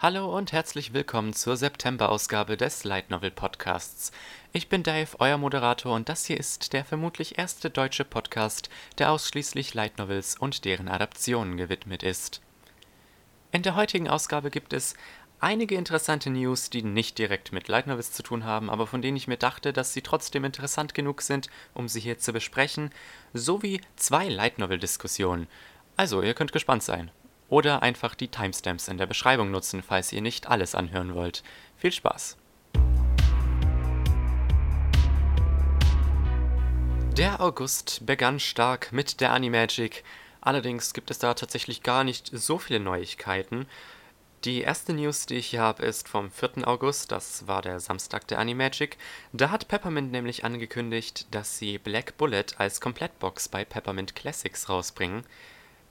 Hallo und herzlich willkommen zur September-Ausgabe des Light Novel Podcasts. Ich bin Dave, euer Moderator, und das hier ist der vermutlich erste deutsche Podcast, der ausschließlich Light Novels und deren Adaptionen gewidmet ist. In der heutigen Ausgabe gibt es einige interessante News, die nicht direkt mit Light Novels zu tun haben, aber von denen ich mir dachte, dass sie trotzdem interessant genug sind, um sie hier zu besprechen, sowie zwei Light Novel Diskussionen. Also, ihr könnt gespannt sein. Oder einfach die Timestamps in der Beschreibung nutzen, falls ihr nicht alles anhören wollt. Viel Spaß! Der August begann stark mit der Animagic. Allerdings gibt es da tatsächlich gar nicht so viele Neuigkeiten. Die erste News, die ich hier habe, ist vom 4. August, das war der Samstag der Animagic. Da hat Peppermint nämlich angekündigt, dass sie Black Bullet als Komplettbox bei Peppermint Classics rausbringen.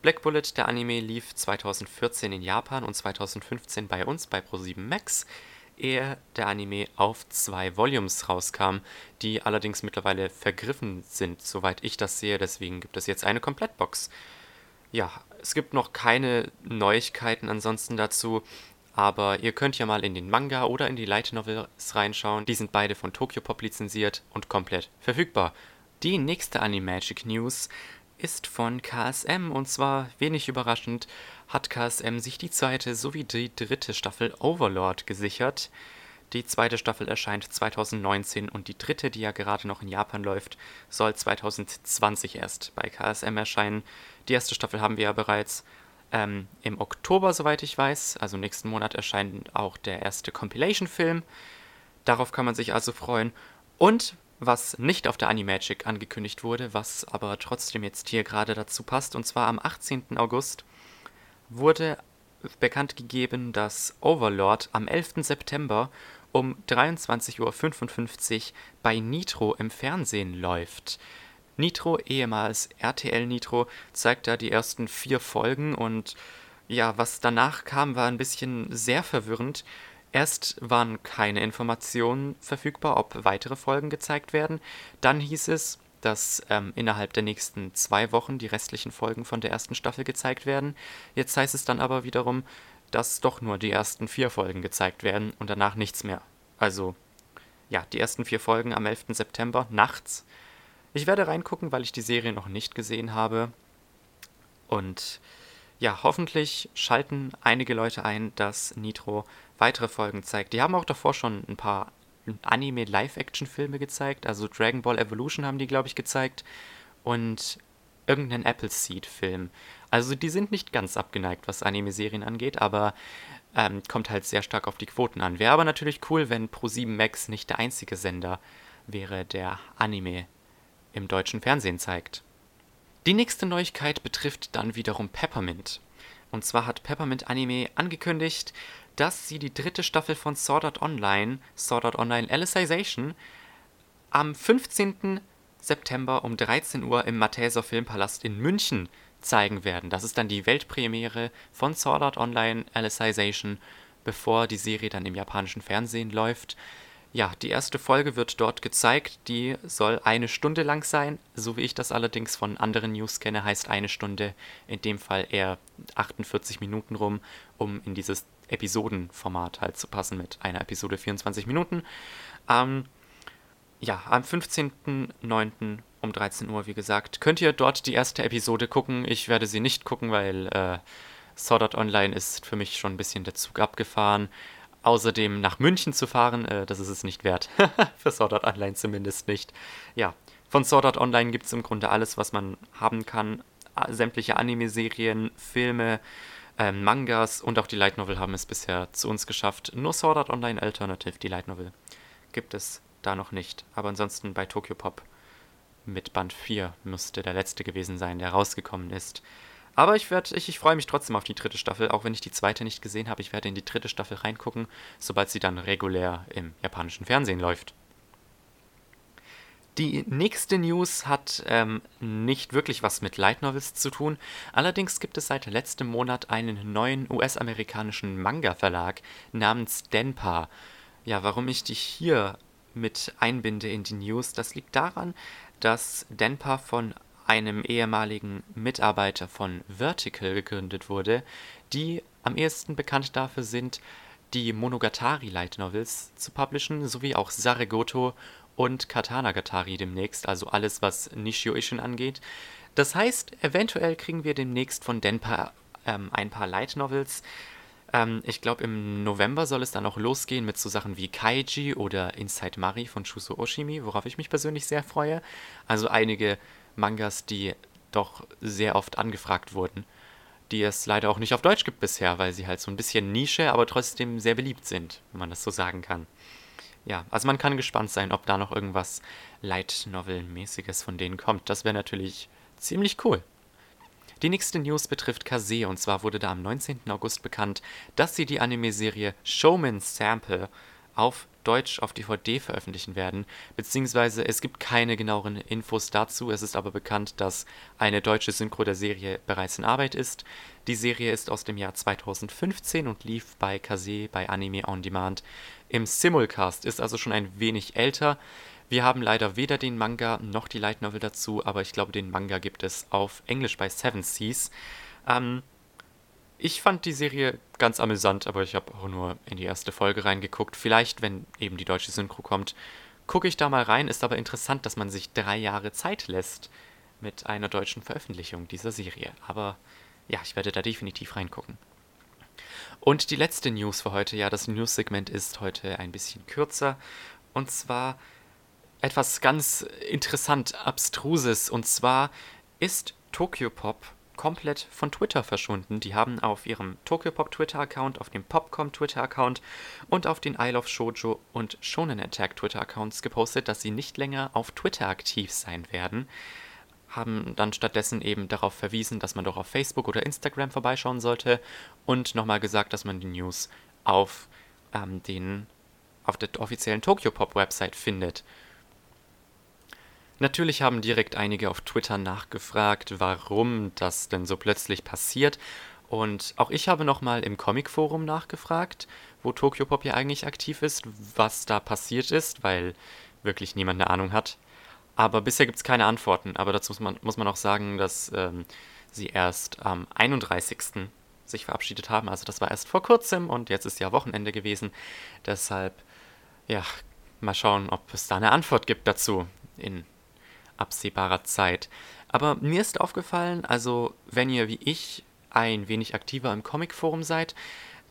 Black Bullet, der Anime, lief 2014 in Japan und 2015 bei uns bei Pro7 Max, ehe der Anime auf zwei Volumes rauskam, die allerdings mittlerweile vergriffen sind, soweit ich das sehe. Deswegen gibt es jetzt eine Komplettbox. Ja, es gibt noch keine Neuigkeiten ansonsten dazu, aber ihr könnt ja mal in den Manga oder in die Light Novels reinschauen. Die sind beide von Tokyopop lizenziert und komplett verfügbar. Die nächste Animagic News ist von KSM und zwar wenig überraschend hat KSM sich die zweite sowie die dritte Staffel Overlord gesichert. Die zweite Staffel erscheint 2019 und die dritte, die ja gerade noch in Japan läuft, soll 2020 erst bei KSM erscheinen. Die erste Staffel haben wir ja bereits ähm, im Oktober, soweit ich weiß. Also nächsten Monat erscheint auch der erste Compilation-Film. Darauf kann man sich also freuen. Und was nicht auf der Animagic angekündigt wurde, was aber trotzdem jetzt hier gerade dazu passt, und zwar am 18. August wurde bekannt gegeben, dass Overlord am 11. September um 23.55 Uhr bei Nitro im Fernsehen läuft. Nitro, ehemals RTL Nitro, zeigt da die ersten vier Folgen und ja, was danach kam, war ein bisschen sehr verwirrend. Erst waren keine Informationen verfügbar, ob weitere Folgen gezeigt werden. Dann hieß es, dass ähm, innerhalb der nächsten zwei Wochen die restlichen Folgen von der ersten Staffel gezeigt werden. Jetzt heißt es dann aber wiederum, dass doch nur die ersten vier Folgen gezeigt werden und danach nichts mehr. Also, ja, die ersten vier Folgen am 11. September nachts. Ich werde reingucken, weil ich die Serie noch nicht gesehen habe. Und ja, hoffentlich schalten einige Leute ein, dass Nitro weitere Folgen zeigt. Die haben auch davor schon ein paar Anime-Live-Action-Filme gezeigt. Also Dragon Ball Evolution haben die, glaube ich, gezeigt. Und irgendeinen Appleseed-Film. Also die sind nicht ganz abgeneigt, was Anime-Serien angeht, aber ähm, kommt halt sehr stark auf die Quoten an. Wäre aber natürlich cool, wenn Pro7 Max nicht der einzige Sender wäre, der Anime im deutschen Fernsehen zeigt. Die nächste Neuigkeit betrifft dann wiederum Peppermint. Und zwar hat Peppermint Anime angekündigt, dass sie die dritte Staffel von Sword Art Online, Sword Art Online Alicization, am 15. September um 13 Uhr im Matheser Filmpalast in München zeigen werden. Das ist dann die Weltpremiere von Sword Art Online Alicization, bevor die Serie dann im japanischen Fernsehen läuft. Ja, die erste Folge wird dort gezeigt. Die soll eine Stunde lang sein. So wie ich das allerdings von anderen News kenne, heißt eine Stunde in dem Fall eher 48 Minuten rum, um in dieses Episodenformat halt zu passen mit einer Episode 24 Minuten. Ähm, ja, am 15.09. um 13 Uhr, wie gesagt, könnt ihr dort die erste Episode gucken. Ich werde sie nicht gucken, weil äh, Sword Art Online ist für mich schon ein bisschen der Zug abgefahren. Außerdem nach München zu fahren, äh, das ist es nicht wert. Für Sword Art Online zumindest nicht. Ja, von Sword Art Online gibt es im Grunde alles, was man haben kann. Sämtliche Anime-Serien, Filme, äh, Mangas und auch die Light Novel haben es bisher zu uns geschafft. Nur Sword Art Online Alternative, die Light Novel, gibt es da noch nicht. Aber ansonsten bei Tokyo Pop mit Band 4 müsste der letzte gewesen sein, der rausgekommen ist. Aber ich, ich, ich freue mich trotzdem auf die dritte Staffel, auch wenn ich die zweite nicht gesehen habe. Ich werde in die dritte Staffel reingucken, sobald sie dann regulär im japanischen Fernsehen läuft. Die nächste News hat ähm, nicht wirklich was mit Light Novels zu tun. Allerdings gibt es seit letztem Monat einen neuen US-amerikanischen Manga-Verlag namens Denpa. Ja, warum ich dich hier mit einbinde in die News, das liegt daran, dass Denpa von einem ehemaligen Mitarbeiter von Vertical gegründet wurde, die am ehesten bekannt dafür sind, die Monogatari Light Novels zu publishen, sowie auch Saregoto und Katanagatari demnächst, also alles, was Nishio Ishin angeht. Das heißt, eventuell kriegen wir demnächst von Denpa ähm, ein paar Light Novels. Ähm, ich glaube, im November soll es dann auch losgehen mit so Sachen wie Kaiji oder Inside Mari von Shuso Oshimi, worauf ich mich persönlich sehr freue. Also einige Mangas, die doch sehr oft angefragt wurden, die es leider auch nicht auf Deutsch gibt bisher, weil sie halt so ein bisschen Nische, aber trotzdem sehr beliebt sind, wenn man das so sagen kann. Ja, also man kann gespannt sein, ob da noch irgendwas Light Novel-mäßiges von denen kommt. Das wäre natürlich ziemlich cool. Die nächste News betrifft Kase und zwar wurde da am 19. August bekannt, dass sie die Anime-Serie Showman Sample auf Deutsch auf DVD veröffentlichen werden, beziehungsweise es gibt keine genaueren Infos dazu. Es ist aber bekannt, dass eine deutsche Synchro der Serie bereits in Arbeit ist. Die Serie ist aus dem Jahr 2015 und lief bei Kase bei Anime On Demand im Simulcast, ist also schon ein wenig älter. Wir haben leider weder den Manga noch die Light Novel dazu, aber ich glaube, den Manga gibt es auf Englisch bei Seven Seas. Ähm, ich fand die Serie ganz amüsant, aber ich habe auch nur in die erste Folge reingeguckt. Vielleicht, wenn eben die deutsche Synchro kommt, gucke ich da mal rein. Ist aber interessant, dass man sich drei Jahre Zeit lässt mit einer deutschen Veröffentlichung dieser Serie. Aber ja, ich werde da definitiv reingucken. Und die letzte News für heute, ja, das News-Segment ist heute ein bisschen kürzer. Und zwar etwas ganz interessant Abstruses. Und zwar ist Tokyopop komplett von Twitter verschwunden. Die haben auf ihrem Tokyopop Twitter-Account, auf dem Popcom Twitter-Account und auf den Isle of Shoujo und Shonen Attack Twitter-Accounts gepostet, dass sie nicht länger auf Twitter aktiv sein werden. Haben dann stattdessen eben darauf verwiesen, dass man doch auf Facebook oder Instagram vorbeischauen sollte und nochmal gesagt, dass man die News auf ähm, den auf der offiziellen Tokyopop-Website findet. Natürlich haben direkt einige auf Twitter nachgefragt, warum das denn so plötzlich passiert. Und auch ich habe nochmal im Comic-Forum nachgefragt, wo Tokyopop ja eigentlich aktiv ist, was da passiert ist, weil wirklich niemand eine Ahnung hat. Aber bisher gibt es keine Antworten. Aber dazu muss man, muss man auch sagen, dass ähm, sie erst am 31. sich verabschiedet haben. Also das war erst vor kurzem und jetzt ist ja Wochenende gewesen. Deshalb, ja, mal schauen, ob es da eine Antwort gibt dazu in absehbarer Zeit. Aber mir ist aufgefallen, also wenn ihr wie ich ein wenig aktiver im Comic-Forum seid,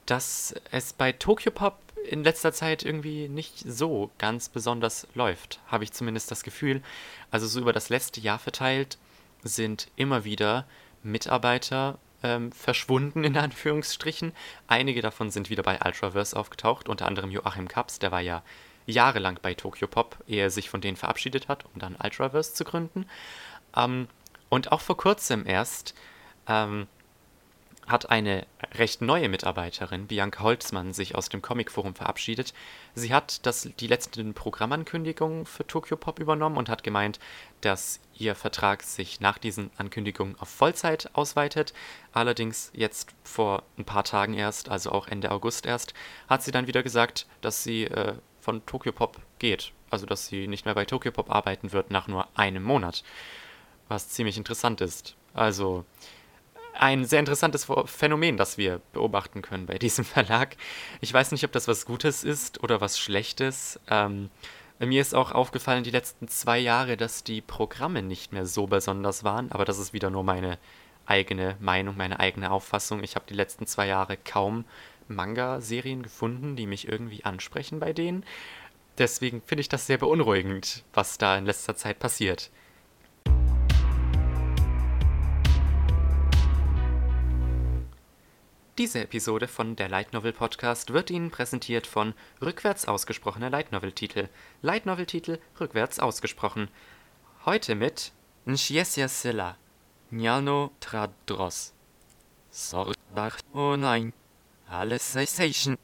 dass es bei Tokyopop in letzter Zeit irgendwie nicht so ganz besonders läuft, habe ich zumindest das Gefühl. Also so über das letzte Jahr verteilt sind immer wieder Mitarbeiter ähm, verschwunden, in Anführungsstrichen. Einige davon sind wieder bei Ultraverse aufgetaucht, unter anderem Joachim Kaps, der war ja jahrelang bei Tokyo Pop, ehe er sich von denen verabschiedet hat, um dann Ultraverse zu gründen. Ähm, und auch vor kurzem erst ähm, hat eine recht neue Mitarbeiterin, Bianca Holzmann, sich aus dem Comicforum verabschiedet. Sie hat das, die letzten Programmankündigungen für Tokyo Pop übernommen und hat gemeint, dass ihr Vertrag sich nach diesen Ankündigungen auf Vollzeit ausweitet. Allerdings jetzt vor ein paar Tagen erst, also auch Ende August erst, hat sie dann wieder gesagt, dass sie äh, von Tokyopop geht. Also dass sie nicht mehr bei Tokyopop arbeiten wird nach nur einem Monat. Was ziemlich interessant ist. Also ein sehr interessantes Phänomen, das wir beobachten können bei diesem Verlag. Ich weiß nicht, ob das was Gutes ist oder was Schlechtes. Ähm, mir ist auch aufgefallen die letzten zwei Jahre, dass die Programme nicht mehr so besonders waren, aber das ist wieder nur meine eigene Meinung, meine eigene Auffassung. Ich habe die letzten zwei Jahre kaum Manga-Serien gefunden, die mich irgendwie ansprechen bei denen. Deswegen finde ich das sehr beunruhigend, was da in letzter Zeit passiert. Diese Episode von der Light Novel Podcast wird Ihnen präsentiert von rückwärts ausgesprochener Light Novel Titel. Light Novel Titel rückwärts ausgesprochen. Heute mit Nshiesia Silla, Nyano Tradros. Sordach, oh nein. Alicization.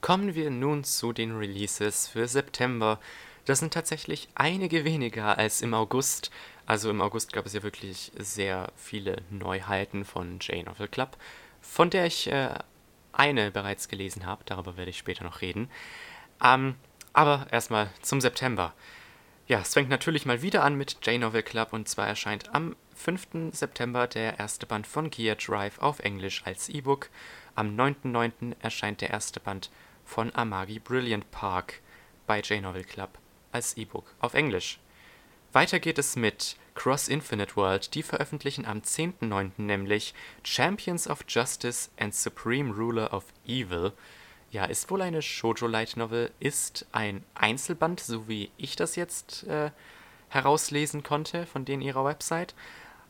Kommen wir nun zu den Releases für September. Das sind tatsächlich einige weniger als im August. Also im August gab es ja wirklich sehr viele Neuheiten von Jane the Club, von der ich äh, eine bereits gelesen habe. Darüber werde ich später noch reden. Ähm, aber erstmal zum September. Ja, es fängt natürlich mal wieder an mit J-Novel Club und zwar erscheint am 5. September der erste Band von Gear Drive auf Englisch als E-Book. Am 9.9. erscheint der erste Band von Amagi Brilliant Park bei J-Novel Club als E-Book auf Englisch. Weiter geht es mit Cross Infinite World, die veröffentlichen am 10.9. nämlich Champions of Justice and Supreme Ruler of Evil. Ja, ist wohl eine Shoujo Light Novel, ist ein Einzelband, so wie ich das jetzt äh, herauslesen konnte von denen ihrer Website.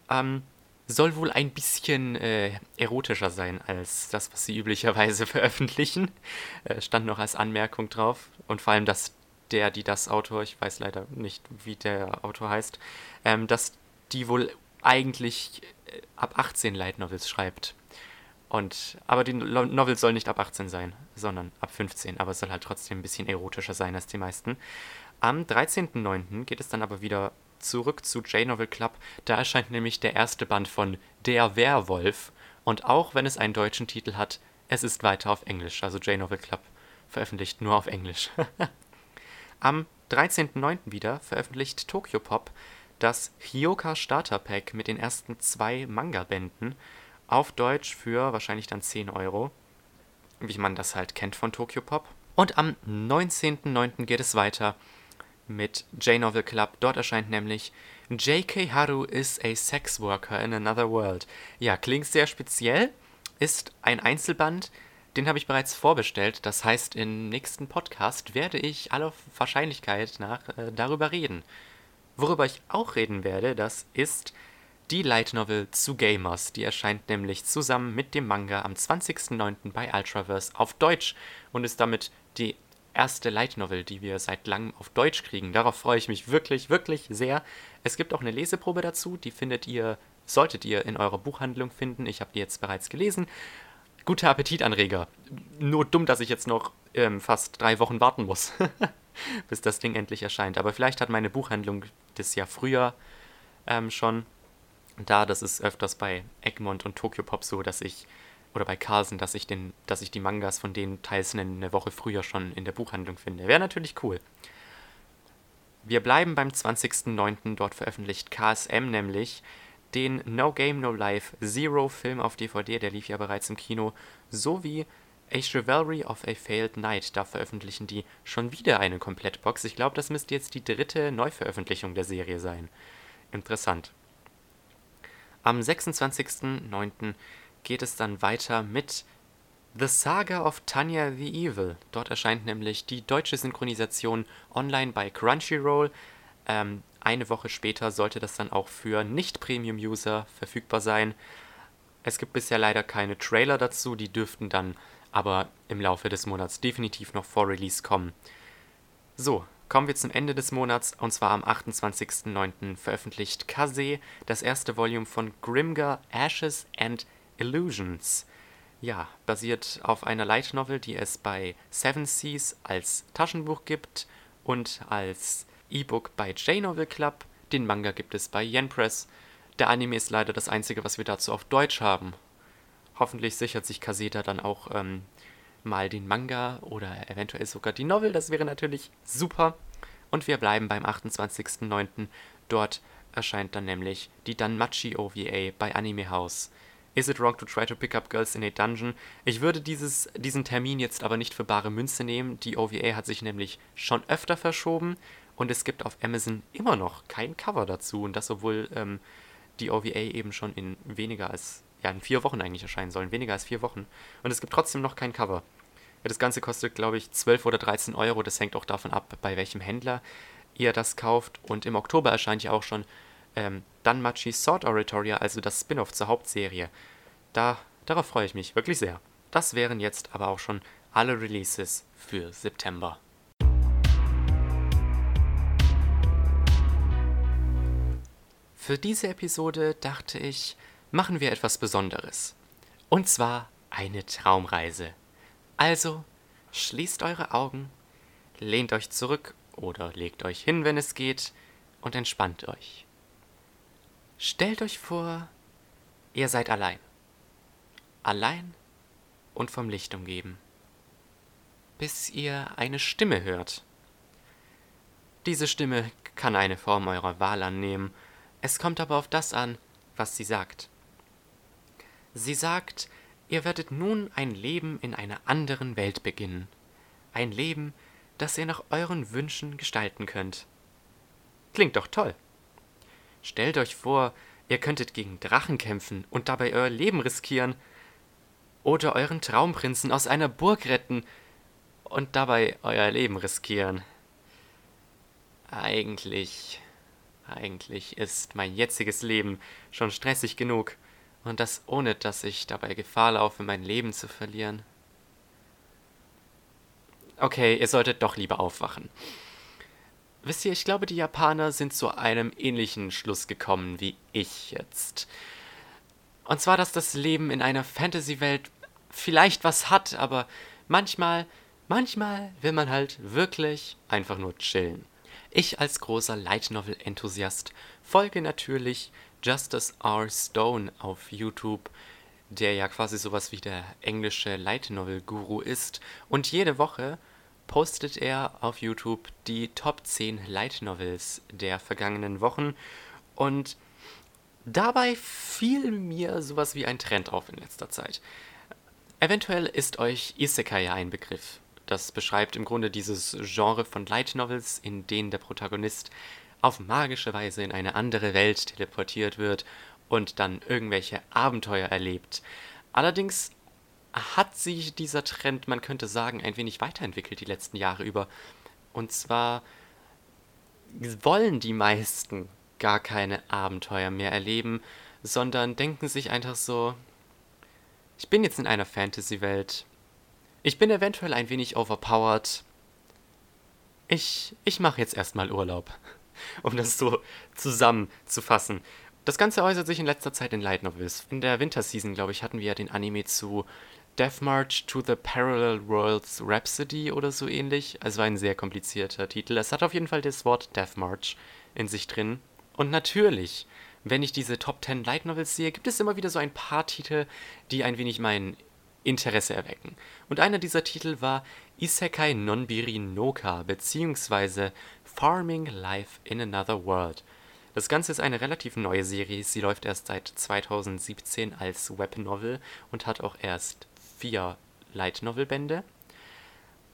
Ähm, soll wohl ein bisschen äh, erotischer sein als das, was sie üblicherweise veröffentlichen. Äh, stand noch als Anmerkung drauf. Und vor allem, dass der, die das Autor, ich weiß leider nicht, wie der Autor heißt, ähm, dass die wohl eigentlich äh, ab 18 Light Novels schreibt. Und, aber die Novel soll nicht ab 18 sein, sondern ab 15, aber es soll halt trotzdem ein bisschen erotischer sein als die meisten. Am 13.09. geht es dann aber wieder zurück zu J-Novel Club. Da erscheint nämlich der erste Band von Der Werwolf. Und auch wenn es einen deutschen Titel hat, es ist weiter auf Englisch. Also J-Novel Club veröffentlicht nur auf Englisch. Am 13.09. wieder veröffentlicht Tokyo Pop das Hyoka Starter Pack mit den ersten zwei Manga-Bänden auf Deutsch für wahrscheinlich dann 10 Euro, wie man das halt kennt von Tokyo Pop. Und am 19.09. geht es weiter mit J-Novel Club. Dort erscheint nämlich J.K. Haru is a Sex Worker in Another World. Ja, klingt sehr speziell, ist ein Einzelband, den habe ich bereits vorbestellt. Das heißt, im nächsten Podcast werde ich aller Wahrscheinlichkeit nach äh, darüber reden. Worüber ich auch reden werde, das ist die Light Novel zu Gamers. Die erscheint nämlich zusammen mit dem Manga am 20.09. bei Ultraverse auf Deutsch und ist damit die erste Light Novel, die wir seit langem auf Deutsch kriegen. Darauf freue ich mich wirklich, wirklich sehr. Es gibt auch eine Leseprobe dazu, die findet ihr, solltet ihr in eurer Buchhandlung finden. Ich habe die jetzt bereits gelesen. Gute Appetitanreger. Nur dumm, dass ich jetzt noch ähm, fast drei Wochen warten muss, bis das Ding endlich erscheint. Aber vielleicht hat meine Buchhandlung das Jahr früher ähm, schon da, das ist öfters bei Egmont und Tokyo Pop so, dass ich, oder bei Carlsen, dass ich, den, dass ich die Mangas von denen teils eine Woche früher schon in der Buchhandlung finde. Wäre natürlich cool. Wir bleiben beim 20.09. Dort veröffentlicht KSM nämlich den No Game No Life Zero Film auf DVD, der lief ja bereits im Kino, sowie A Chivalry of a Failed Knight. Da veröffentlichen die schon wieder eine Komplettbox. Ich glaube, das müsste jetzt die dritte Neuveröffentlichung der Serie sein. Interessant. Am 26.09. geht es dann weiter mit The Saga of Tanya the Evil. Dort erscheint nämlich die deutsche Synchronisation online bei Crunchyroll. Ähm, eine Woche später sollte das dann auch für Nicht-Premium-User verfügbar sein. Es gibt bisher leider keine Trailer dazu, die dürften dann aber im Laufe des Monats definitiv noch vor Release kommen. So, Kommen wir zum Ende des Monats, und zwar am 28.09. veröffentlicht Kase das erste Volume von Grimgar Ashes and Illusions. Ja, basiert auf einer Light Novel, die es bei Seven Seas als Taschenbuch gibt und als E-Book bei J-Novel Club. Den Manga gibt es bei Yen Press. Der Anime ist leider das einzige, was wir dazu auf Deutsch haben. Hoffentlich sichert sich Kaseta dann auch ähm, mal den Manga oder eventuell sogar die Novel. Das wäre natürlich super. Und wir bleiben beim 28.09. Dort erscheint dann nämlich die Danmachi OVA bei Anime House. Is it wrong to try to pick up girls in a dungeon? Ich würde dieses, diesen Termin jetzt aber nicht für bare Münze nehmen. Die OVA hat sich nämlich schon öfter verschoben und es gibt auf Amazon immer noch kein Cover dazu. Und das, obwohl ähm, die OVA eben schon in weniger als ja, in vier Wochen eigentlich erscheinen sollen, weniger als vier Wochen. Und es gibt trotzdem noch kein Cover. Ja, das Ganze kostet, glaube ich, 12 oder 13 Euro. Das hängt auch davon ab, bei welchem Händler ihr das kauft. Und im Oktober erscheint ja auch schon ähm, Danmachi Sword Oratoria, also das Spin-off zur Hauptserie. Da, darauf freue ich mich wirklich sehr. Das wären jetzt aber auch schon alle Releases für September. Für diese Episode dachte ich, machen wir etwas Besonderes. Und zwar eine Traumreise. Also, schließt eure Augen, lehnt euch zurück oder legt euch hin, wenn es geht, und entspannt euch. Stellt euch vor, ihr seid allein. Allein und vom Licht umgeben. Bis ihr eine Stimme hört. Diese Stimme kann eine Form eurer Wahl annehmen. Es kommt aber auf das an, was sie sagt. Sie sagt, ihr werdet nun ein Leben in einer anderen Welt beginnen. Ein Leben, das ihr nach euren Wünschen gestalten könnt. Klingt doch toll. Stellt euch vor, ihr könntet gegen Drachen kämpfen und dabei euer Leben riskieren. Oder euren Traumprinzen aus einer Burg retten und dabei euer Leben riskieren. Eigentlich, eigentlich ist mein jetziges Leben schon stressig genug. Und das ohne, dass ich dabei Gefahr laufe, mein Leben zu verlieren. Okay, ihr solltet doch lieber aufwachen. Wisst ihr, ich glaube, die Japaner sind zu einem ähnlichen Schluss gekommen wie ich jetzt. Und zwar, dass das Leben in einer Fantasy-Welt vielleicht was hat, aber manchmal, manchmal will man halt wirklich einfach nur chillen. Ich als großer Light Novel Enthusiast folge natürlich Justice R. Stone auf YouTube, der ja quasi sowas wie der englische Light Novel Guru ist und jede Woche postet er auf YouTube die Top 10 Light Novels der vergangenen Wochen und dabei fiel mir sowas wie ein Trend auf in letzter Zeit. Eventuell ist euch Isekai ein Begriff. Das beschreibt im Grunde dieses Genre von Light Novels, in denen der Protagonist auf magische Weise in eine andere Welt teleportiert wird und dann irgendwelche Abenteuer erlebt. Allerdings hat sich dieser Trend, man könnte sagen, ein wenig weiterentwickelt die letzten Jahre über. Und zwar wollen die meisten gar keine Abenteuer mehr erleben, sondern denken sich einfach so, ich bin jetzt in einer Fantasy-Welt, ich bin eventuell ein wenig overpowered. Ich, ich mache jetzt erstmal Urlaub. Um das so zusammenzufassen. Das Ganze äußert sich in letzter Zeit in Light Novels. In der Winterseason, glaube ich, hatten wir ja den Anime zu Death March to the Parallel Worlds Rhapsody oder so ähnlich. Also ein sehr komplizierter Titel. Es hat auf jeden Fall das Wort Death March in sich drin. Und natürlich, wenn ich diese Top 10 Light Novels sehe, gibt es immer wieder so ein paar Titel, die ein wenig meinen Interesse erwecken. Und einer dieser Titel war Isekai Nonbiri Noka bzw. Farming Life in Another World. Das Ganze ist eine relativ neue Serie, sie läuft erst seit 2017 als Webnovel und hat auch erst vier Light Novel Bände.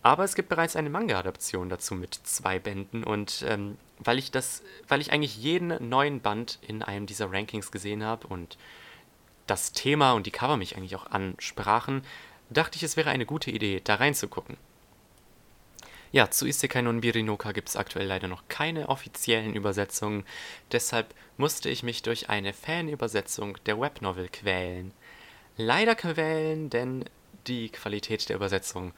Aber es gibt bereits eine Manga-Adaption dazu mit zwei Bänden und ähm, weil ich das, weil ich eigentlich jeden neuen Band in einem dieser Rankings gesehen habe und das Thema und die Cover mich eigentlich auch ansprachen, dachte ich, es wäre eine gute Idee, da reinzugucken. Ja, zu Isekai no Birinoka gibt es aktuell leider noch keine offiziellen Übersetzungen, deshalb musste ich mich durch eine Fanübersetzung der Webnovel quälen. Leider quälen, denn die Qualität der Übersetzung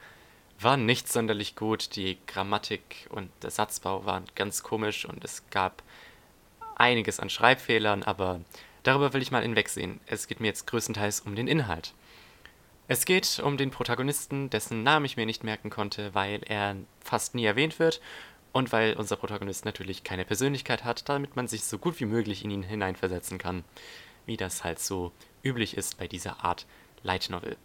war nicht sonderlich gut, die Grammatik und der Satzbau waren ganz komisch und es gab einiges an Schreibfehlern, aber Darüber will ich mal hinwegsehen. Es geht mir jetzt größtenteils um den Inhalt. Es geht um den Protagonisten, dessen Namen ich mir nicht merken konnte, weil er fast nie erwähnt wird und weil unser Protagonist natürlich keine Persönlichkeit hat, damit man sich so gut wie möglich in ihn hineinversetzen kann, wie das halt so üblich ist bei dieser Art Light Novel.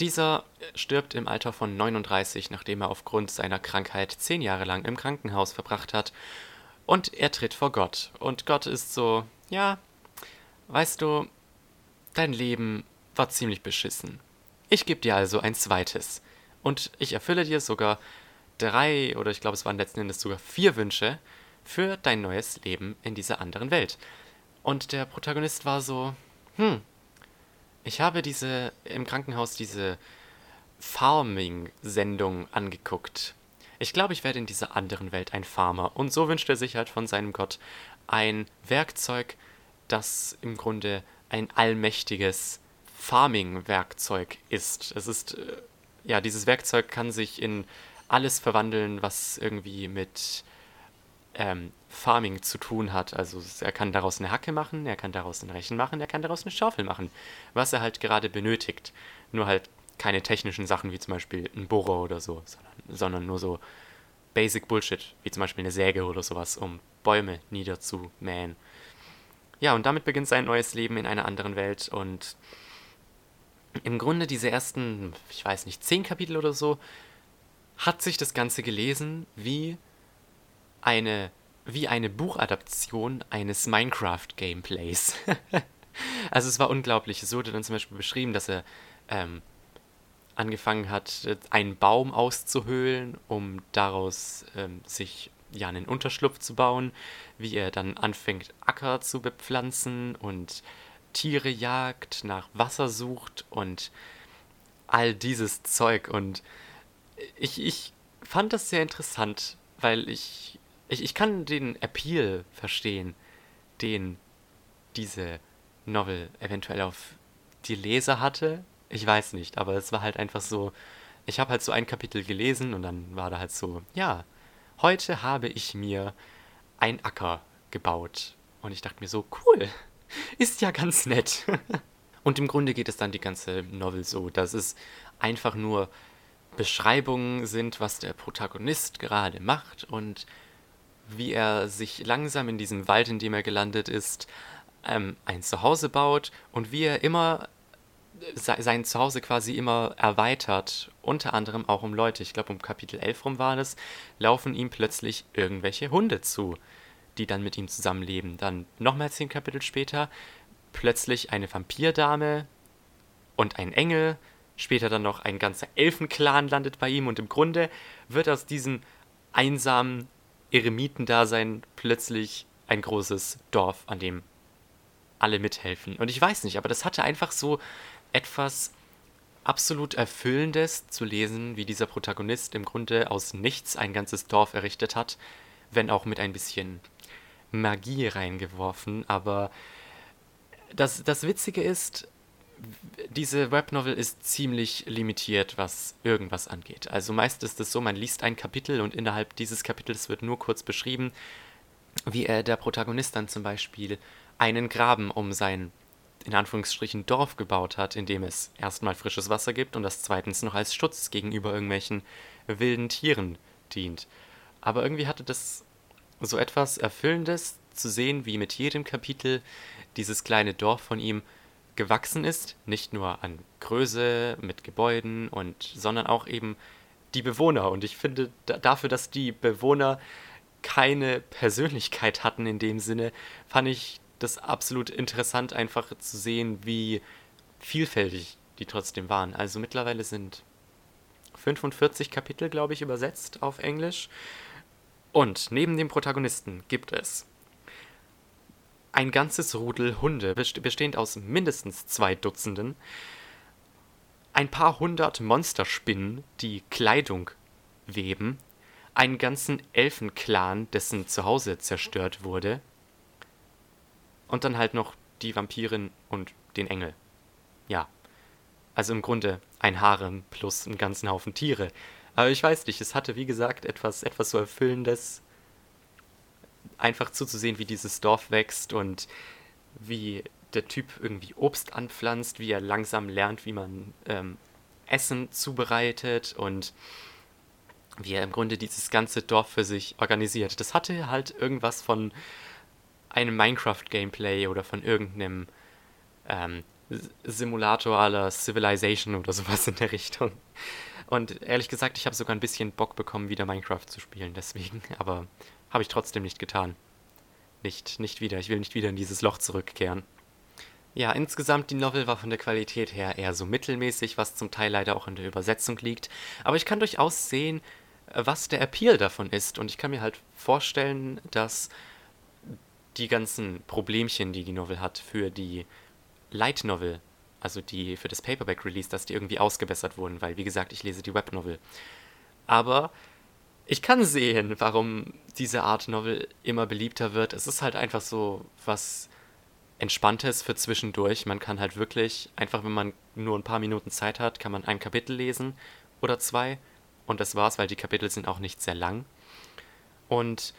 Dieser stirbt im Alter von 39, nachdem er aufgrund seiner Krankheit zehn Jahre lang im Krankenhaus verbracht hat. Und er tritt vor Gott. Und Gott ist so, ja, Weißt du, dein Leben war ziemlich beschissen. Ich gebe dir also ein zweites. Und ich erfülle dir sogar drei oder ich glaube es waren letzten Endes sogar vier Wünsche für dein neues Leben in dieser anderen Welt. Und der Protagonist war so, hm, ich habe diese im Krankenhaus diese Farming-Sendung angeguckt. Ich glaube, ich werde in dieser anderen Welt ein Farmer. Und so wünscht er sich halt von seinem Gott ein Werkzeug, das im Grunde ein allmächtiges Farming-Werkzeug ist. Es ist, äh, ja, dieses Werkzeug kann sich in alles verwandeln, was irgendwie mit ähm, Farming zu tun hat. Also er kann daraus eine Hacke machen, er kann daraus einen Rechen machen, er kann daraus eine Schaufel machen, was er halt gerade benötigt. Nur halt keine technischen Sachen wie zum Beispiel ein Bohrer oder so, sondern, sondern nur so Basic Bullshit, wie zum Beispiel eine Säge oder sowas, um Bäume niederzumähen. Ja, und damit beginnt sein neues Leben in einer anderen Welt und im Grunde diese ersten, ich weiß nicht, zehn Kapitel oder so, hat sich das Ganze gelesen wie eine wie eine Buchadaption eines Minecraft-Gameplays. also es war unglaublich. Es wurde dann zum Beispiel beschrieben, dass er ähm, angefangen hat, einen Baum auszuhöhlen, um daraus ähm, sich ja einen Unterschlupf zu bauen, wie er dann anfängt, Acker zu bepflanzen und Tiere jagt, nach Wasser sucht und all dieses Zeug. Und ich, ich fand das sehr interessant, weil ich, ich, ich kann den Appeal verstehen, den diese Novel eventuell auf die Leser hatte. Ich weiß nicht, aber es war halt einfach so, ich habe halt so ein Kapitel gelesen und dann war da halt so, ja, heute habe ich mir ein Acker gebaut. Und ich dachte mir so, cool, ist ja ganz nett. Und im Grunde geht es dann die ganze Novel so, dass es einfach nur Beschreibungen sind, was der Protagonist gerade macht und wie er sich langsam in diesem Wald, in dem er gelandet ist, ähm, ein Zuhause baut und wie er immer sein Zuhause quasi immer erweitert, unter anderem auch um Leute. Ich glaube, um Kapitel 11 rum war es, laufen ihm plötzlich irgendwelche Hunde zu, die dann mit ihm zusammenleben. Dann nochmal zehn Kapitel später plötzlich eine Vampirdame und ein Engel. Später dann noch ein ganzer Elfenclan landet bei ihm und im Grunde wird aus diesem einsamen Eremitendasein plötzlich ein großes Dorf, an dem alle mithelfen. Und ich weiß nicht, aber das hatte einfach so etwas absolut Erfüllendes zu lesen, wie dieser Protagonist im Grunde aus nichts ein ganzes Dorf errichtet hat, wenn auch mit ein bisschen Magie reingeworfen. Aber das, das Witzige ist, diese Webnovel ist ziemlich limitiert, was irgendwas angeht. Also meist ist es so, man liest ein Kapitel und innerhalb dieses Kapitels wird nur kurz beschrieben, wie er der Protagonist dann zum Beispiel einen Graben um sein in Anführungsstrichen Dorf gebaut hat, in dem es erstmal frisches Wasser gibt und das zweitens noch als Schutz gegenüber irgendwelchen wilden Tieren dient. Aber irgendwie hatte das so etwas Erfüllendes zu sehen, wie mit jedem Kapitel dieses kleine Dorf von ihm gewachsen ist, nicht nur an Größe mit Gebäuden und sondern auch eben die Bewohner und ich finde dafür, dass die Bewohner keine Persönlichkeit hatten in dem Sinne, fand ich das absolut interessant, einfach zu sehen, wie vielfältig die trotzdem waren. Also mittlerweile sind 45 Kapitel, glaube ich, übersetzt auf Englisch. Und neben dem Protagonisten gibt es ein ganzes Rudel Hunde, bestehend aus mindestens zwei Dutzenden, ein paar hundert Monsterspinnen, die Kleidung weben, einen ganzen Elfenclan, dessen Zuhause zerstört wurde, und dann halt noch die Vampirin und den Engel. Ja. Also im Grunde ein Harem plus einen ganzen Haufen Tiere. Aber ich weiß nicht, es hatte wie gesagt etwas, etwas so Erfüllendes, einfach zuzusehen, wie dieses Dorf wächst und wie der Typ irgendwie Obst anpflanzt, wie er langsam lernt, wie man ähm, Essen zubereitet und wie er im Grunde dieses ganze Dorf für sich organisiert. Das hatte halt irgendwas von einem Minecraft-Gameplay oder von irgendeinem ähm, Simulator aller Civilization oder sowas in der Richtung. Und ehrlich gesagt, ich habe sogar ein bisschen Bock bekommen, wieder Minecraft zu spielen, deswegen. Aber habe ich trotzdem nicht getan. Nicht, nicht wieder. Ich will nicht wieder in dieses Loch zurückkehren. Ja, insgesamt die Novel war von der Qualität her eher so mittelmäßig, was zum Teil leider auch in der Übersetzung liegt. Aber ich kann durchaus sehen, was der Appeal davon ist. Und ich kann mir halt vorstellen, dass die ganzen Problemchen, die die Novel hat, für die Light Novel, also die für das Paperback Release, dass die irgendwie ausgebessert wurden, weil wie gesagt, ich lese die Web Novel. Aber ich kann sehen, warum diese Art Novel immer beliebter wird. Es ist halt einfach so was Entspanntes für zwischendurch. Man kann halt wirklich, einfach wenn man nur ein paar Minuten Zeit hat, kann man ein Kapitel lesen oder zwei. Und das war's, weil die Kapitel sind auch nicht sehr lang. Und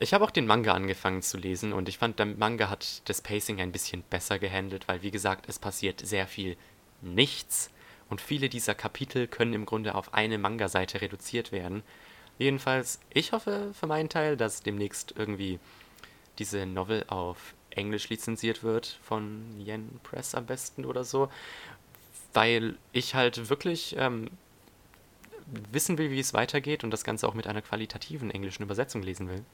ich habe auch den Manga angefangen zu lesen und ich fand, der Manga hat das Pacing ein bisschen besser gehandelt, weil wie gesagt, es passiert sehr viel nichts und viele dieser Kapitel können im Grunde auf eine Manga-Seite reduziert werden. Jedenfalls, ich hoffe für meinen Teil, dass demnächst irgendwie diese Novel auf Englisch lizenziert wird von Yen Press am besten oder so, weil ich halt wirklich ähm, wissen will, wie es weitergeht und das Ganze auch mit einer qualitativen englischen Übersetzung lesen will.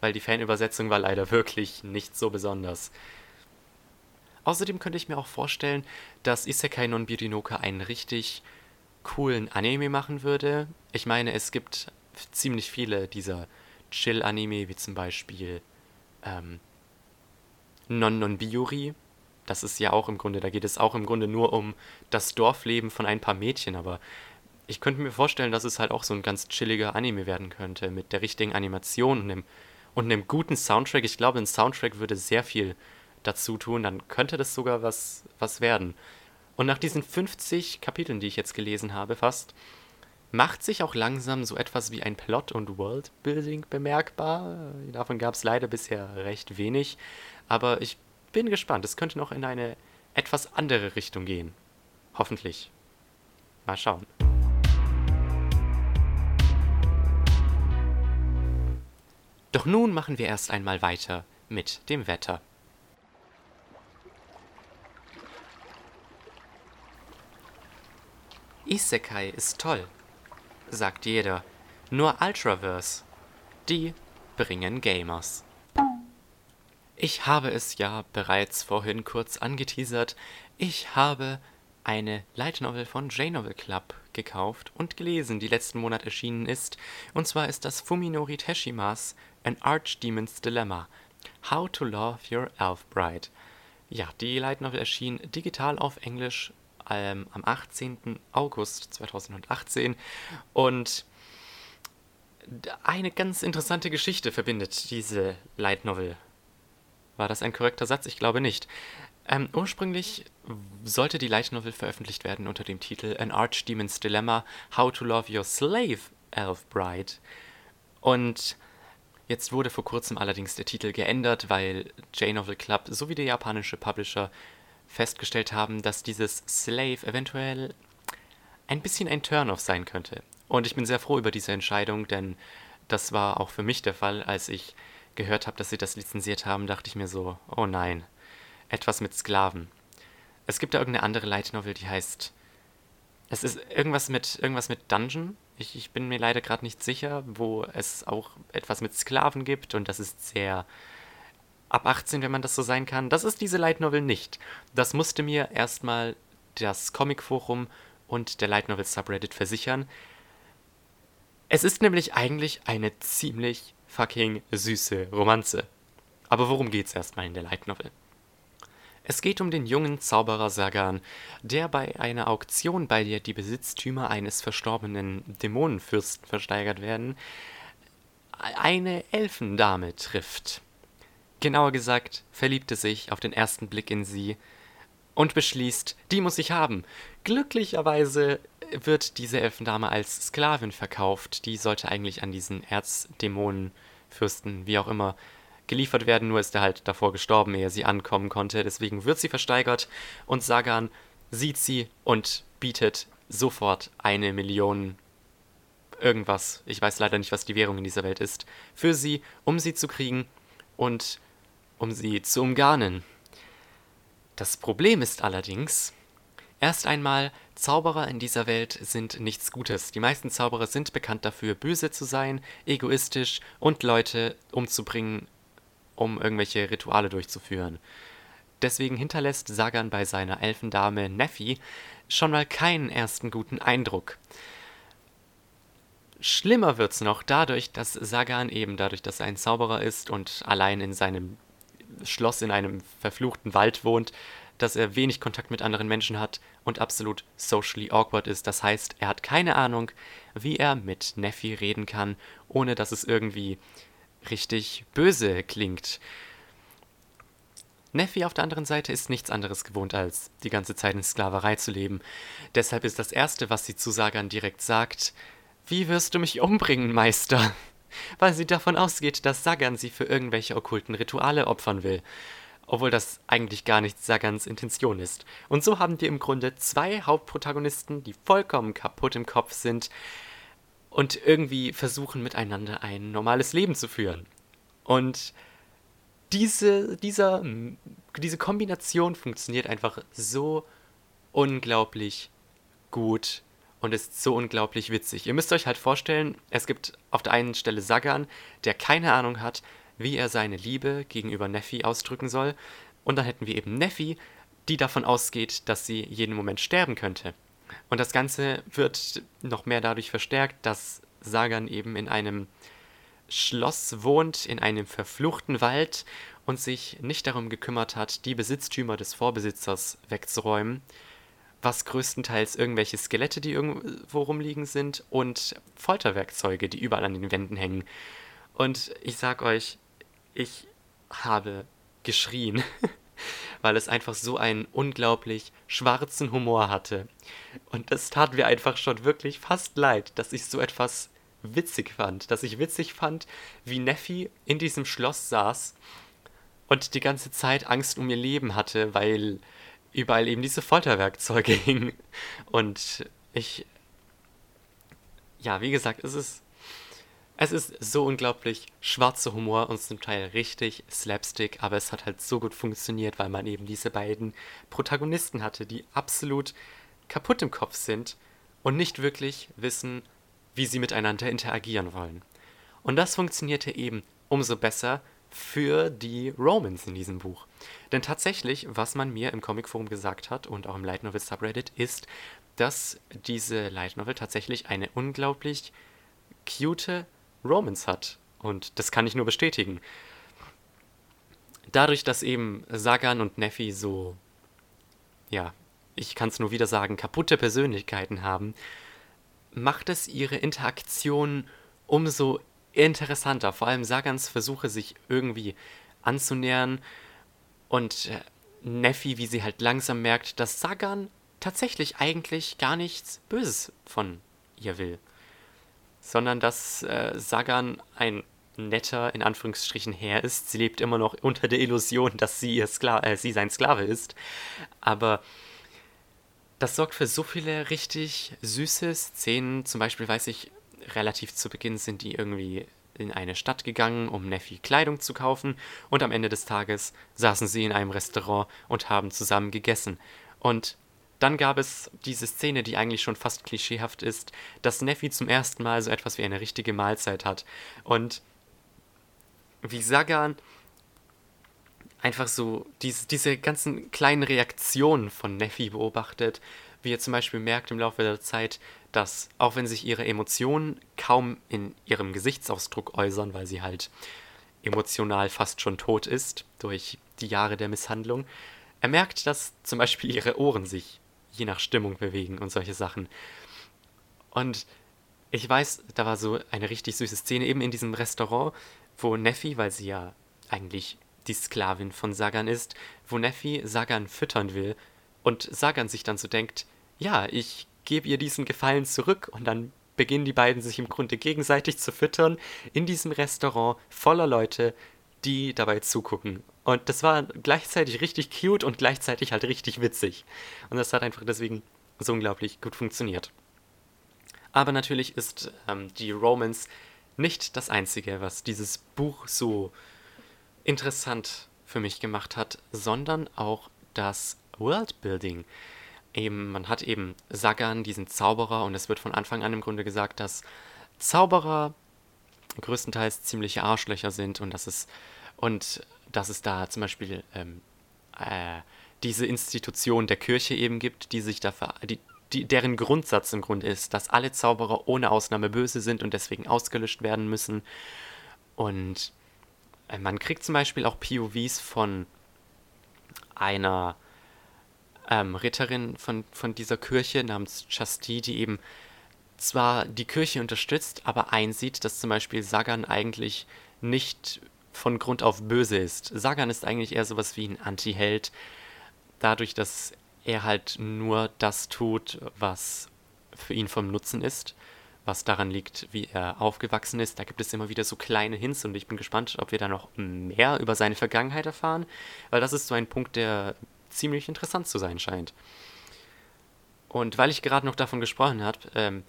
Weil die Fanübersetzung war leider wirklich nicht so besonders. Außerdem könnte ich mir auch vorstellen, dass Isekai non Birinoka einen richtig coolen Anime machen würde. Ich meine, es gibt ziemlich viele dieser Chill-Anime, wie zum Beispiel ähm, Non Non Biuri. Das ist ja auch im Grunde, da geht es auch im Grunde nur um das Dorfleben von ein paar Mädchen, aber ich könnte mir vorstellen, dass es halt auch so ein ganz chilliger Anime werden könnte, mit der richtigen Animation und einem, und einem guten Soundtrack. Ich glaube, ein Soundtrack würde sehr viel dazu tun, dann könnte das sogar was, was werden. Und nach diesen 50 Kapiteln, die ich jetzt gelesen habe, fast, macht sich auch langsam so etwas wie ein Plot- und Worldbuilding bemerkbar. Davon gab es leider bisher recht wenig, aber ich bin gespannt. Es könnte noch in eine etwas andere Richtung gehen. Hoffentlich. Mal schauen. Doch nun machen wir erst einmal weiter mit dem Wetter. Isekai ist toll, sagt jeder. Nur Ultraverse, die bringen Gamers. Ich habe es ja bereits vorhin kurz angeteasert. Ich habe eine Light Novel von J-Novel Club gekauft und gelesen, die letzten Monat erschienen ist. Und zwar ist das Fuminori Teshimas An Archdemon's Dilemma. How to Love Your Elf Bride. Ja, die Light Novel erschien digital auf Englisch ähm, am 18. August 2018 und eine ganz interessante Geschichte verbindet diese Light Novel. War das ein korrekter Satz? Ich glaube nicht. Ähm, ursprünglich sollte die Light Novel veröffentlicht werden unter dem Titel An Archdemon's Dilemma: How to Love Your Slave Elf Bride. Und jetzt wurde vor kurzem allerdings der Titel geändert, weil J-Novel Club sowie der japanische Publisher festgestellt haben, dass dieses Slave eventuell ein bisschen ein Turn-off sein könnte. Und ich bin sehr froh über diese Entscheidung, denn das war auch für mich der Fall, als ich gehört habe, dass sie das lizenziert haben, dachte ich mir so, oh nein, etwas mit Sklaven. Es gibt da irgendeine andere Light Novel, die heißt es ist irgendwas mit irgendwas mit Dungeon. Ich, ich bin mir leider gerade nicht sicher, wo es auch etwas mit Sklaven gibt und das ist sehr ab 18, wenn man das so sein kann. Das ist diese Light Novel nicht. Das musste mir erstmal das Comic Forum und der Light Novel Subreddit versichern. Es ist nämlich eigentlich eine ziemlich fucking süße Romanze. Aber worum geht's erstmal in der Light Novel? Es geht um den jungen Zauberer Sagan, der bei einer Auktion, bei der die Besitztümer eines verstorbenen Dämonenfürsten versteigert werden, eine Elfendame trifft genauer gesagt, verliebte sich auf den ersten Blick in sie und beschließt, die muss ich haben. Glücklicherweise wird diese Elfendame als Sklavin verkauft. Die sollte eigentlich an diesen Erzdämonenfürsten, wie auch immer, geliefert werden, nur ist er halt davor gestorben, ehe sie ankommen konnte. Deswegen wird sie versteigert und Sagan sieht sie und bietet sofort eine Million irgendwas, ich weiß leider nicht, was die Währung in dieser Welt ist, für sie, um sie zu kriegen und um sie zu umgarnen. Das Problem ist allerdings, erst einmal, Zauberer in dieser Welt sind nichts Gutes. Die meisten Zauberer sind bekannt dafür, böse zu sein, egoistisch und Leute umzubringen, um irgendwelche Rituale durchzuführen. Deswegen hinterlässt Sagan bei seiner Elfendame Neffi schon mal keinen ersten guten Eindruck. Schlimmer wird's noch dadurch, dass Sagan eben dadurch, dass er ein Zauberer ist und allein in seinem Schloss in einem verfluchten Wald wohnt, dass er wenig Kontakt mit anderen Menschen hat und absolut socially awkward ist. Das heißt, er hat keine Ahnung, wie er mit Neffi reden kann, ohne dass es irgendwie richtig böse klingt. Neffi auf der anderen Seite ist nichts anderes gewohnt, als die ganze Zeit in Sklaverei zu leben. Deshalb ist das Erste, was sie zu Sagan direkt sagt, Wie wirst du mich umbringen, Meister? weil sie davon ausgeht, dass Sagan sie für irgendwelche okkulten Rituale opfern will. Obwohl das eigentlich gar nicht Sagans Intention ist. Und so haben wir im Grunde zwei Hauptprotagonisten, die vollkommen kaputt im Kopf sind und irgendwie versuchen miteinander ein normales Leben zu führen. Und diese, dieser, diese Kombination funktioniert einfach so unglaublich gut und ist so unglaublich witzig. Ihr müsst euch halt vorstellen, es gibt auf der einen Stelle Sagan, der keine Ahnung hat, wie er seine Liebe gegenüber Neffi ausdrücken soll. Und dann hätten wir eben Neffi, die davon ausgeht, dass sie jeden Moment sterben könnte. Und das Ganze wird noch mehr dadurch verstärkt, dass Sagan eben in einem Schloss wohnt, in einem verfluchten Wald und sich nicht darum gekümmert hat, die Besitztümer des Vorbesitzers wegzuräumen, was größtenteils irgendwelche Skelette, die irgendwo rumliegen sind und Folterwerkzeuge, die überall an den Wänden hängen. Und ich sag euch, ich habe geschrien, weil es einfach so einen unglaublich schwarzen Humor hatte. Und das tat mir einfach schon wirklich fast leid, dass ich so etwas witzig fand. Dass ich witzig fand, wie Neffi in diesem Schloss saß und die ganze Zeit Angst um ihr Leben hatte, weil überall eben diese Folterwerkzeuge hingen. Und ich. Ja, wie gesagt, es ist. Es ist so unglaublich schwarzer Humor und zum Teil richtig Slapstick, aber es hat halt so gut funktioniert, weil man eben diese beiden Protagonisten hatte, die absolut kaputt im Kopf sind und nicht wirklich wissen, wie sie miteinander interagieren wollen. Und das funktionierte eben umso besser, für die Romans in diesem Buch. Denn tatsächlich, was man mir im Comicforum gesagt hat und auch im Light Novel Subreddit, ist, dass diese Light Novel tatsächlich eine unglaublich cute Romance hat. Und das kann ich nur bestätigen. Dadurch, dass eben Sagan und Neffi so, ja, ich kann es nur wieder sagen, kaputte Persönlichkeiten haben, macht es ihre Interaktion umso interessanter. Vor allem Sagans Versuche, sich irgendwie anzunähern und äh, Neffi, wie sie halt langsam merkt, dass Sagan tatsächlich eigentlich gar nichts Böses von ihr will. Sondern dass äh, Sagan ein netter, in Anführungsstrichen, Herr ist. Sie lebt immer noch unter der Illusion, dass sie, ihr Skla äh, sie sein Sklave ist. Aber das sorgt für so viele richtig süße Szenen. Zum Beispiel weiß ich, relativ zu Beginn sind die irgendwie in eine Stadt gegangen, um Neffi Kleidung zu kaufen, und am Ende des Tages saßen sie in einem Restaurant und haben zusammen gegessen. Und dann gab es diese Szene, die eigentlich schon fast klischeehaft ist, dass Neffi zum ersten Mal so etwas wie eine richtige Mahlzeit hat. Und wie Sagan einfach so diese, diese ganzen kleinen Reaktionen von Neffi beobachtet, wie er zum Beispiel merkt im Laufe der Zeit, dass auch wenn sich ihre Emotionen kaum in ihrem Gesichtsausdruck äußern, weil sie halt emotional fast schon tot ist durch die Jahre der Misshandlung, er merkt, dass zum Beispiel ihre Ohren sich je nach Stimmung bewegen und solche Sachen. Und ich weiß, da war so eine richtig süße Szene eben in diesem Restaurant, wo Neffi, weil sie ja eigentlich die Sklavin von Sagan ist, wo Neffi Sagan füttern will und Sagan sich dann so denkt, ja, ich gebe ihr diesen Gefallen zurück und dann beginnen die beiden sich im Grunde gegenseitig zu füttern in diesem Restaurant voller Leute, die dabei zugucken. Und das war gleichzeitig richtig cute und gleichzeitig halt richtig witzig. Und das hat einfach deswegen so unglaublich gut funktioniert. Aber natürlich ist ähm, die Romance nicht das Einzige, was dieses Buch so interessant für mich gemacht hat, sondern auch das Worldbuilding eben, man hat eben Sagan, diesen Zauberer, und es wird von Anfang an im Grunde gesagt, dass Zauberer größtenteils ziemliche Arschlöcher sind und dass es und dass es da zum Beispiel ähm, äh, diese Institution der Kirche eben gibt, die sich dafür, die, die, deren Grundsatz im Grunde ist, dass alle Zauberer ohne Ausnahme böse sind und deswegen ausgelöscht werden müssen. Und äh, man kriegt zum Beispiel auch POVs von einer ähm, Ritterin von, von dieser Kirche namens Chasti, die eben zwar die Kirche unterstützt, aber einsieht, dass zum Beispiel Sagan eigentlich nicht von Grund auf böse ist. Sagan ist eigentlich eher sowas wie ein Anti-Held, dadurch, dass er halt nur das tut, was für ihn vom Nutzen ist, was daran liegt, wie er aufgewachsen ist. Da gibt es immer wieder so kleine Hints und ich bin gespannt, ob wir da noch mehr über seine Vergangenheit erfahren, weil das ist so ein Punkt, der ziemlich interessant zu sein scheint. Und weil ich gerade noch davon gesprochen habe, ähm,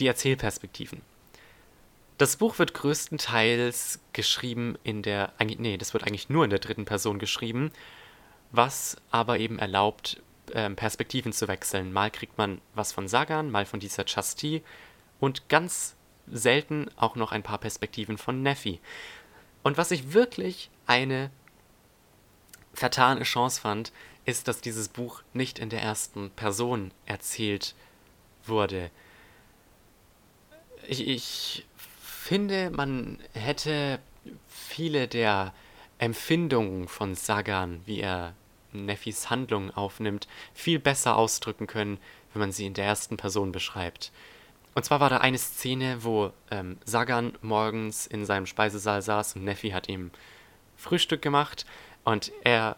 die Erzählperspektiven. Das Buch wird größtenteils geschrieben in der, nee, das wird eigentlich nur in der dritten Person geschrieben, was aber eben erlaubt, ähm, Perspektiven zu wechseln. Mal kriegt man was von Sagan, mal von dieser Chasti und ganz selten auch noch ein paar Perspektiven von Neffi. Und was ich wirklich eine vertane Chance fand, ist, dass dieses Buch nicht in der ersten Person erzählt wurde. Ich, ich finde, man hätte viele der Empfindungen von Sagan, wie er Neffis Handlung aufnimmt, viel besser ausdrücken können, wenn man sie in der ersten Person beschreibt. Und zwar war da eine Szene, wo ähm, Sagan morgens in seinem Speisesaal saß und Neffi hat ihm Frühstück gemacht und er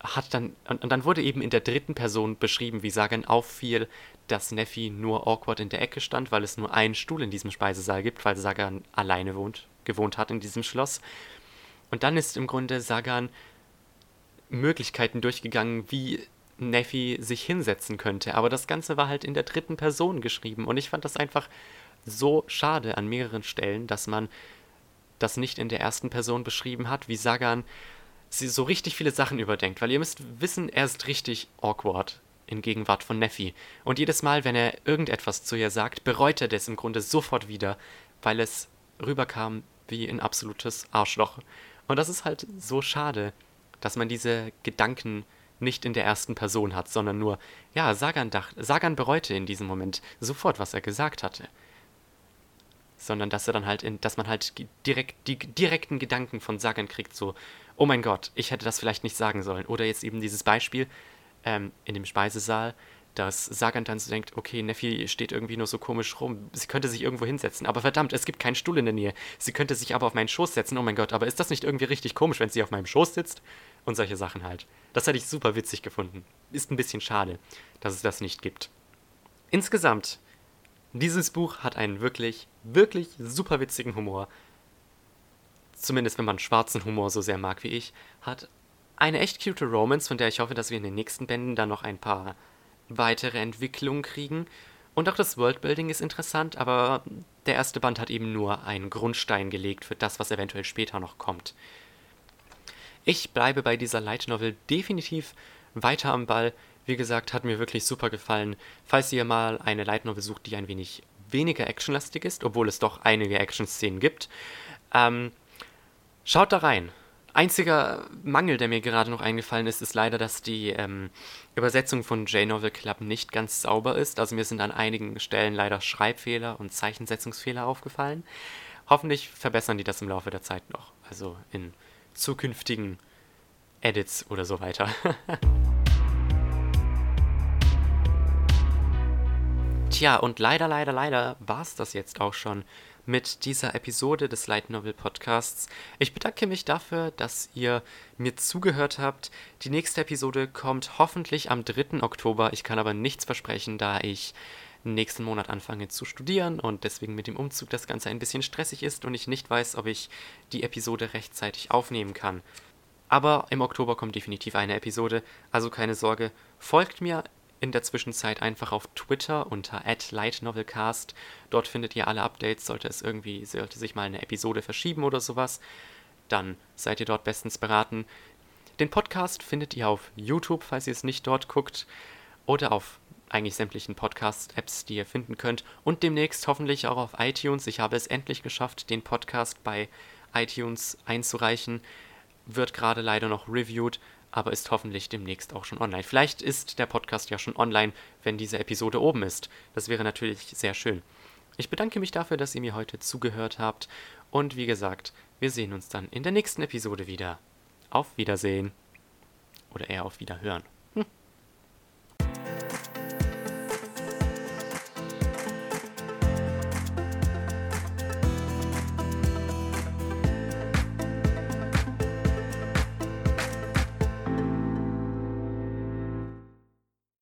hat dann, und, und, dann wurde eben in der dritten Person beschrieben, wie Sagan auffiel, dass Neffi nur awkward in der Ecke stand, weil es nur einen Stuhl in diesem Speisesaal gibt, weil Sagan alleine wohnt, gewohnt hat in diesem Schloss. Und dann ist im Grunde Sagan Möglichkeiten durchgegangen, wie Neffi sich hinsetzen könnte. Aber das Ganze war halt in der dritten Person geschrieben. Und ich fand das einfach so schade an mehreren Stellen, dass man das nicht in der ersten Person beschrieben hat, wie Sagan so richtig viele Sachen überdenkt. Weil ihr müsst wissen, er ist richtig awkward in Gegenwart von Neffi. Und jedes Mal, wenn er irgendetwas zu ihr sagt, bereut er das im Grunde sofort wieder, weil es rüberkam wie ein absolutes Arschloch. Und das ist halt so schade, dass man diese Gedanken nicht in der ersten Person hat, sondern nur, ja, Sagan, dacht, Sagan bereute in diesem Moment sofort, was er gesagt hatte. Sondern dass er dann halt in, dass man halt direkt die direkten Gedanken von Sagan kriegt, so, oh mein Gott, ich hätte das vielleicht nicht sagen sollen. Oder jetzt eben dieses Beispiel ähm, in dem Speisesaal, dass Sagan dann so denkt, okay, Neffi steht irgendwie nur so komisch rum, sie könnte sich irgendwo hinsetzen, aber verdammt, es gibt keinen Stuhl in der Nähe. Sie könnte sich aber auf meinen Schoß setzen, oh mein Gott, aber ist das nicht irgendwie richtig komisch, wenn sie auf meinem Schoß sitzt? Und solche Sachen halt. Das hätte ich super witzig gefunden. Ist ein bisschen schade, dass es das nicht gibt. Insgesamt, dieses Buch hat einen wirklich, wirklich super witzigen Humor. Zumindest wenn man schwarzen Humor so sehr mag wie ich. Hat eine echt cute Romance, von der ich hoffe, dass wir in den nächsten Bänden dann noch ein paar weitere Entwicklungen kriegen. Und auch das Worldbuilding ist interessant, aber der erste Band hat eben nur einen Grundstein gelegt für das, was eventuell später noch kommt. Ich bleibe bei dieser Light Novel definitiv weiter am Ball. Wie gesagt, hat mir wirklich super gefallen. Falls ihr mal eine Light Novel sucht, die ein wenig weniger actionlastig ist, obwohl es doch einige Action-Szenen gibt, ähm, schaut da rein. Einziger Mangel, der mir gerade noch eingefallen ist, ist leider, dass die ähm, Übersetzung von J-Novel Club nicht ganz sauber ist. Also mir sind an einigen Stellen leider Schreibfehler und Zeichensetzungsfehler aufgefallen. Hoffentlich verbessern die das im Laufe der Zeit noch. Also in zukünftigen Edits oder so weiter. Tja, und leider, leider, leider war es das jetzt auch schon mit dieser Episode des Light Novel Podcasts. Ich bedanke mich dafür, dass ihr mir zugehört habt. Die nächste Episode kommt hoffentlich am 3. Oktober. Ich kann aber nichts versprechen, da ich nächsten Monat anfange zu studieren und deswegen mit dem Umzug das Ganze ein bisschen stressig ist und ich nicht weiß, ob ich die Episode rechtzeitig aufnehmen kann. Aber im Oktober kommt definitiv eine Episode, also keine Sorge, folgt mir in der Zwischenzeit einfach auf Twitter unter @lightnovelcast. Dort findet ihr alle Updates, sollte es irgendwie sollte sich mal eine Episode verschieben oder sowas, dann seid ihr dort bestens beraten. Den Podcast findet ihr auf YouTube, falls ihr es nicht dort guckt, oder auf eigentlich sämtlichen Podcast-Apps, die ihr finden könnt. Und demnächst hoffentlich auch auf iTunes. Ich habe es endlich geschafft, den Podcast bei iTunes einzureichen. Wird gerade leider noch reviewed, aber ist hoffentlich demnächst auch schon online. Vielleicht ist der Podcast ja schon online, wenn diese Episode oben ist. Das wäre natürlich sehr schön. Ich bedanke mich dafür, dass ihr mir heute zugehört habt. Und wie gesagt, wir sehen uns dann in der nächsten Episode wieder. Auf Wiedersehen. Oder eher auf Wiederhören.